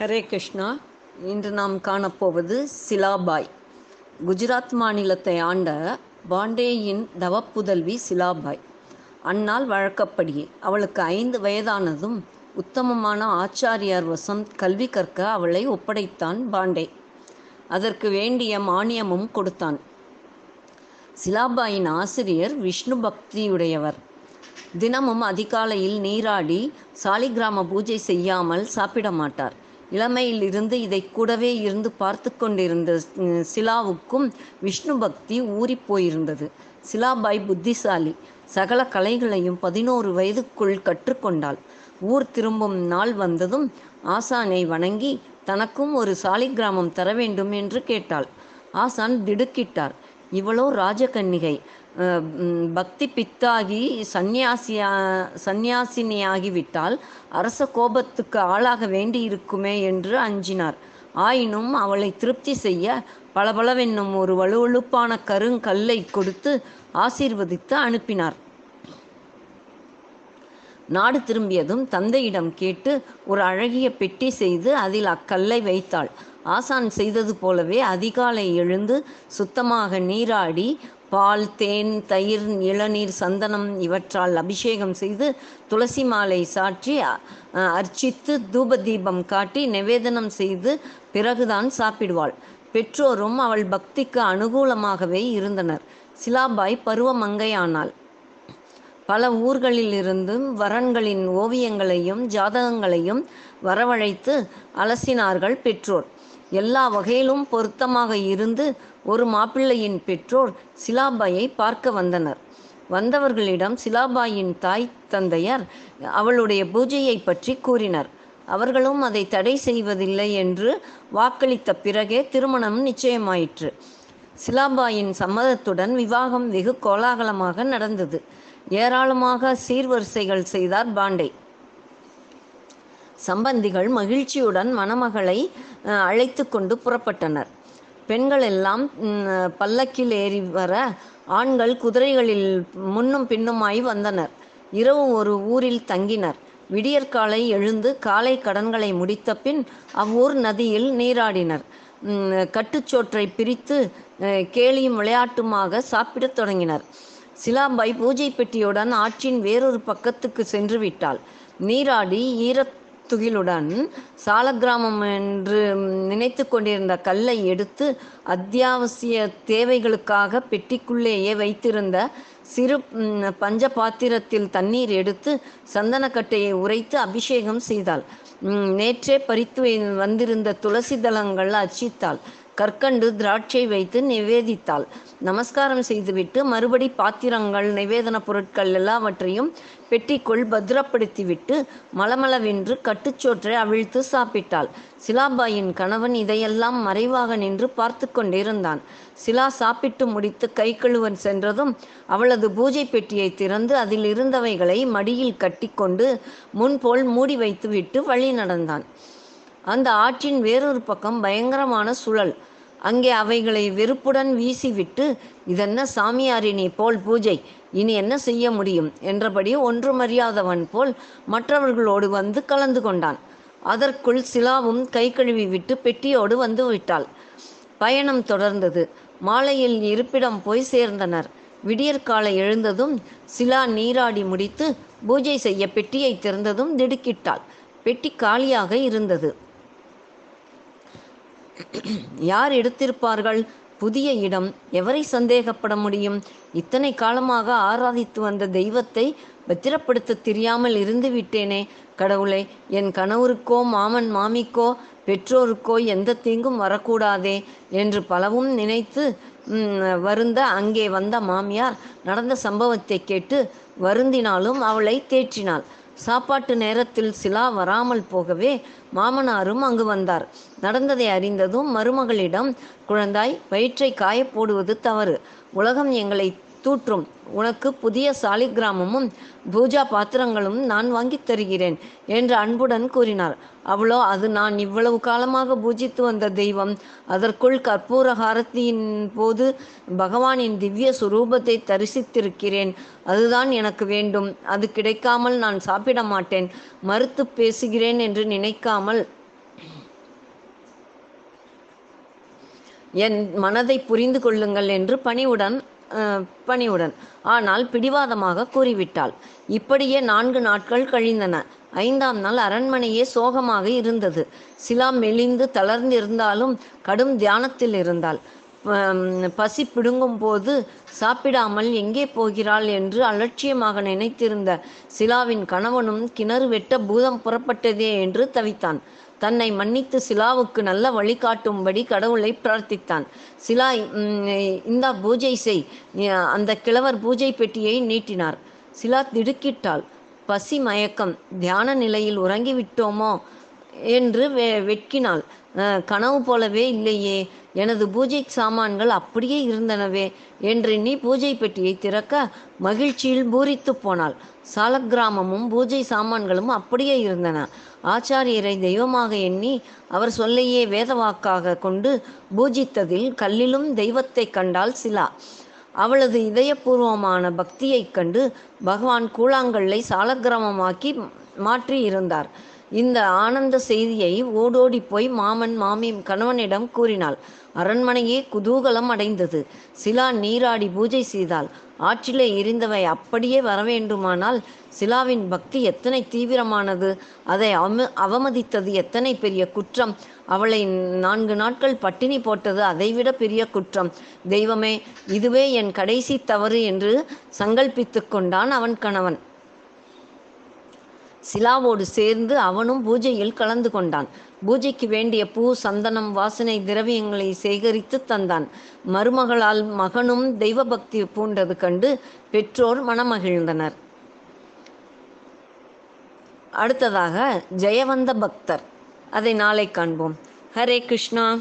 ஹரே கிருஷ்ணா இன்று நாம் காணப்போவது சிலாபாய். குஜராத் மாநிலத்தை ஆண்ட பாண்டேயின் தவப்புதல்வி சிலாபாய். அன்னால் வழக்கப்படியே அவளுக்கு ஐந்து வயதானதும் உத்தமமான ஆச்சாரியார் வசம் கல்வி கற்க அவளை ஒப்படைத்தான் பாண்டே. அதற்கு வேண்டிய மானியமும் கொடுத்தான். சிலாபாயின் ஆசிரியர் விஷ்ணு பக்தியுடையவர். தினமும் அதிகாலையில் நீராடி சாலிகிராம பூஜை செய்யாமல் சாப்பிட மாட்டார். இளமையில் இருந்து இதை கூடவே இருந்து பார்த்து கொண்டிருந்த சிலாவுக்கும் விஷ்ணு பக்தி ஊறிப் போயிருந்தது. சிலாபாய் புத்திசாலி சகல கலைகளையும் பதினோரு வயதுக்குள் கற்றுக்கொண்டாள். ஊர் திரும்பும் நாள் வந்ததும் ஆசானை வணங்கி தனக்கும் ஒரு சாலிகிராமம் தர வேண்டும் என்று கேட்டாள். ஆசான் திடுக்கிட்டார். இவ்வளோ ராஜகன்னிகை. பக்தி பித்தாகி சந்நியாசியா சந்நியாசினியாகிவிட்டால் அரச கோபத்துக்கு ஆளாக வேண்டியிருக்குமே என்று அஞ்சினார். ஆயினும் அவளை திருப்தி செய்ய பளபளவென்னும் ஒரு வலுவழுப்பான கருங்கல்லை கொடுத்து ஆசீர்வதித்து அனுப்பினார். நாடு திரும்பியதும் தந்தையிடம் கேட்டு ஒரு அழகிய பெட்டி செய்து அதில் அக்கல்லை வைத்தாள். ஆசான் செய்தது போலவே அதிகாலை எழுந்து சுத்தமாக நீராடி பால் தேன் தயிர் இளநீர் சந்தனம் இவற்றால் அபிஷேகம் செய்து துளசி மாலை சாற்றி அர்ச்சித்து தூப தீபம் காட்டி நிவேதனம் செய்து பிறகுதான் சாப்பிடுவாள். பெற்றோரும் அவள் பக்திக்கு அனுகூலமாகவே இருந்தனர். சிலாபாய் பருவமங்கையானாள். பல ஊர்களிலிருந்தும் வரன்களின் ஓவியங்களையும் ஜாதகங்களையும் வரவழைத்து அலசினார்கள் பெற்றோர். எல்லா வகையிலும் பொருத்தமாக இருந்து ஒரு மாப்பிள்ளையின் பெற்றோர் சிலாபாயை பார்க்க வந்தனர். வந்தவர்களிடம் சிலாபாயின் தாய் தந்தையார் அவளுடைய பூஜையை பற்றி கூறினர். அவர்களும் அதை தடை செய்வதில்லை என்று வாக்களித்த பிறகே திருமணம் நிச்சயமாயிற்று. சிலாபாயின் சம்மதத்துடன் விவாகம் வெகு கோலாகலமாக நடந்தது. ஏராளமாக சீர்வரிசைகள் செய்தார் பாண்டே. சம்பந்திகள் மகிழ்ச்சியுடன் மணமகளை அழைத்து கொண்டு புறப்பட்டனர். பெண்கள் எல்லாம் பல்லக்கில் ஏறி வர ஆண்கள் குதிரைகளில் முன்னும் பின்னுமாய் வந்தனர். இரவு ஒரு ஊரில் தங்கினர். விடியற்காலை எழுந்து காலை கடன்களை முடித்த பின் அவ்வூர் நதியில் நீராடினர். கட்டுச்சோற்றை பிரித்து கேலியும் விளையாட்டுமாக சாப்பிடத் தொடங்கினர். சிலாம்பாய் பூஜை பெட்டியுடன் ஆற்றின் வேறொரு பக்கத்துக்கு சென்று விட்டாள் நீராடி ஈரத் துகிலுடன் சாலக்கிராமம் என்று நினைத்து கொண்டிருந்த கல்லை எடுத்து அத்தியாவசிய தேவைகளுக்காக பெட்டிக்குள்ளேயே வைத்திருந்த சிறு பஞ்ச பாத்திரத்தில் தண்ணீர் எடுத்து சந்தனக்கட்டையை உரைத்து அபிஷேகம் செய்தாள். நேற்றே பறித்து வந்திருந்த துளசி தளங்கள் அச்சித்தாள் கற்கண்டு திராட்சை வைத்து நிவேதித்தாள். நமஸ்காரம் செய்துவிட்டு மறுபடி பாத்திரங்கள் நிவேதன பொருட்கள் எல்லாவற்றையும் பெட்டிக்குள் பத்திரப்படுத்திவிட்டு மலமளவென்று கட்டுச்சோற்றை அவிழ்த்து சாப்பிட்டாள். சிலாபாயின் கணவன் இதையெல்லாம் மறைவாக நின்று பார்த்து கொண்டிருந்தான். சிலா சாப்பிட்டு முடித்து கை கழுவன் சென்றதும் அவளது பூஜை பெட்டியை திறந்து அதில் இருந்தவைகளை மடியில் கட்டிக்கொண்டு முன்போல் மூடி வைத்துவிட்டு வழி நடந்தான். அந்த ஆற்றின் வேறொரு பக்கம் பயங்கரமான சுழல். அங்கே அவைகளை வெறுப்புடன் வீசிவிட்டு இதென்ன சாமியாரினி போல் பூஜை? இனி என்ன செய்ய முடியும்? என்றபடி ஒன்றுமறியாதவன் போல் மற்றவர்களோடு வந்து கலந்து கொண்டான். அதற்குள் சிலாவும் கை கழுவி விட்டு பெட்டியோடு வந்து விட்டாள். பயணம் தொடர்ந்தது. மாலையில் இருப்பிடம் போய் சேர்ந்தனர். விடியற்காலை எழுந்ததும் சிலா நீராடி முடித்து பூஜை செய்ய பெட்டியை திறந்ததும் திடுக்கிட்டாள். பெட்டி காலியாக இருந்தது. யார் எடுத்திருப்பார்கள்? புதிய இடம் எவரை சந்தேகப்பட முடியும்? இத்தனை காலமாக ஆராதித்து வந்த தெய்வத்தை பத்திரப்படுத்த தெரியாமல் இருந்து விட்டேனே. கடவுளே என் கணவருக்கோ மாமன் மாமிக்கோ பெற்றோருக்கோ எந்த தீங்கும் வரக்கூடாதே என்று பலவும் நினைத்து வருந்த அங்கே வந்த மாமியார் நடந்த சம்பவத்தை கேட்டு வருந்தினாலும் அவளை தேற்றினாள். சாப்பாட்டு நேரத்தில் சிலா வராமல் போகவே மாமனாரும் அங்கு வந்தார். நடந்ததை அறிந்ததும் மருமகளிடம் குழந்தாய் வயிற்றை காயப் போடுவது தவறு. உலகம் எங்களை தூற்றும். உனக்கு புதிய சாலிகிராமமும் பூஜா பாத்திரங்களும் நான் வாங்கித் தருகிறேன் என்று அன்புடன் கூறினார் அவளோ அது நான் இவ்வளவு காலமாக பூஜித்து வந்த தெய்வம். அதற்குள் கற்பூரஹாரத்தியின் போது பகவானின் திவ்ய சுரூபத்தை தரிசித்திருக்கிறேன். அதுதான் எனக்கு வேண்டும். அது கிடைக்காமல் நான் சாப்பிட மாட்டேன். மறுத்து பேசுகிறேன் என்று நினைக்காமல் என் மனதை புரிந்து கொள்ளுங்கள் என்று பணிவுடன் பணிவுடன். ஆனால் பிடிவாதமாக கூறிவிட்டாள். இப்படியே நான்கு நாட்கள் கழிந்தன. ஐந்தாம் நாள் அரண்மனையே சோகமாக இருந்தது. சிலா மெலிந்து தளர்ந்திருந்தாலும் கடும் தியானத்தில் இருந்தாள். பசி பிடுங்கும் போது சாப்பிடாமல் எங்கே போகிறாள் என்று அலட்சியமாக நினைத்திருந்த சிலாவின் கணவனும் கிணறு வெட்ட பூதம் புறப்பட்டதே என்று தவித்தான். தன்னை மன்னித்து சிலாவுக்கு நல்ல வழிகாட்டும்படி கடவுளை பிரார்த்தித்தான். சிலா இந்த இந்தா பூஜை செய். அந்த கிழவர் பூஜை பெட்டியை நீட்டினார். சிலா திடுக்கிட்டாள். பசி மயக்கம். தியான நிலையில் உறங்கிவிட்டோமோ? என்று வெ வெட்கினாள். கனவு போலவே இல்லையே. எனது பூஜை சாமான்கள் அப்படியே இருந்தனவே என்றெண்ணி பூஜை பெட்டியை திறக்க மகிழ்ச்சியில் பூரித்து போனாள். சாலக்கிராமமும் பூஜை சாமான்களும் அப்படியே இருந்தன. ஆச்சாரியரை தெய்வமாக எண்ணி அவர் சொல்லையே வேதவாக்காக கொண்டு பூஜித்ததில் கல்லிலும் தெய்வத்தை கண்டால் சிலா. அவளது இதயபூர்வமான பக்தியைக் கண்டு பகவான் கூழாங்கல்லை சாலக்கிராமமாக்கி மாற்றி இருந்தார் இந்த ஆனந்த செய்தியை ஓடோடி போய் மாமன் மாமி கணவனிடம் கூறினாள். அரண்மனையே குதூகலம் அடைந்தது. சிலா நீராடி பூஜை செய்தாள். ஆற்றிலே எரிந்தவை அப்படியே வரவேண்டுமானால் சிலாவின் பக்தி எத்தனை தீவிரமானது? அதை அவம அவமதித்தது எத்தனை பெரிய குற்றம்? அவளை நான்கு நாட்கள் பட்டினி போட்டது அதைவிட பெரிய குற்றம். தெய்வமே இதுவே என் கடைசி தவறு என்று சங்கல்பித்து கொண்டான் அவன் கணவன். சிலாவோடு சேர்ந்து அவனும் பூஜையில் கலந்து கொண்டான். பூஜைக்கு வேண்டிய பூ சந்தனம் வாசனை திரவியங்களை சேகரித்து தந்தான். மருமகளால் மகனும் தெய்வ பக்தி பூண்டது கண்டு பெற்றோர் மனமகிழ்ந்தனர். அடுத்ததாக ஜெயவந்த பக்தர். அதை நாளை காண்போம். ஹரே கிருஷ்ணா.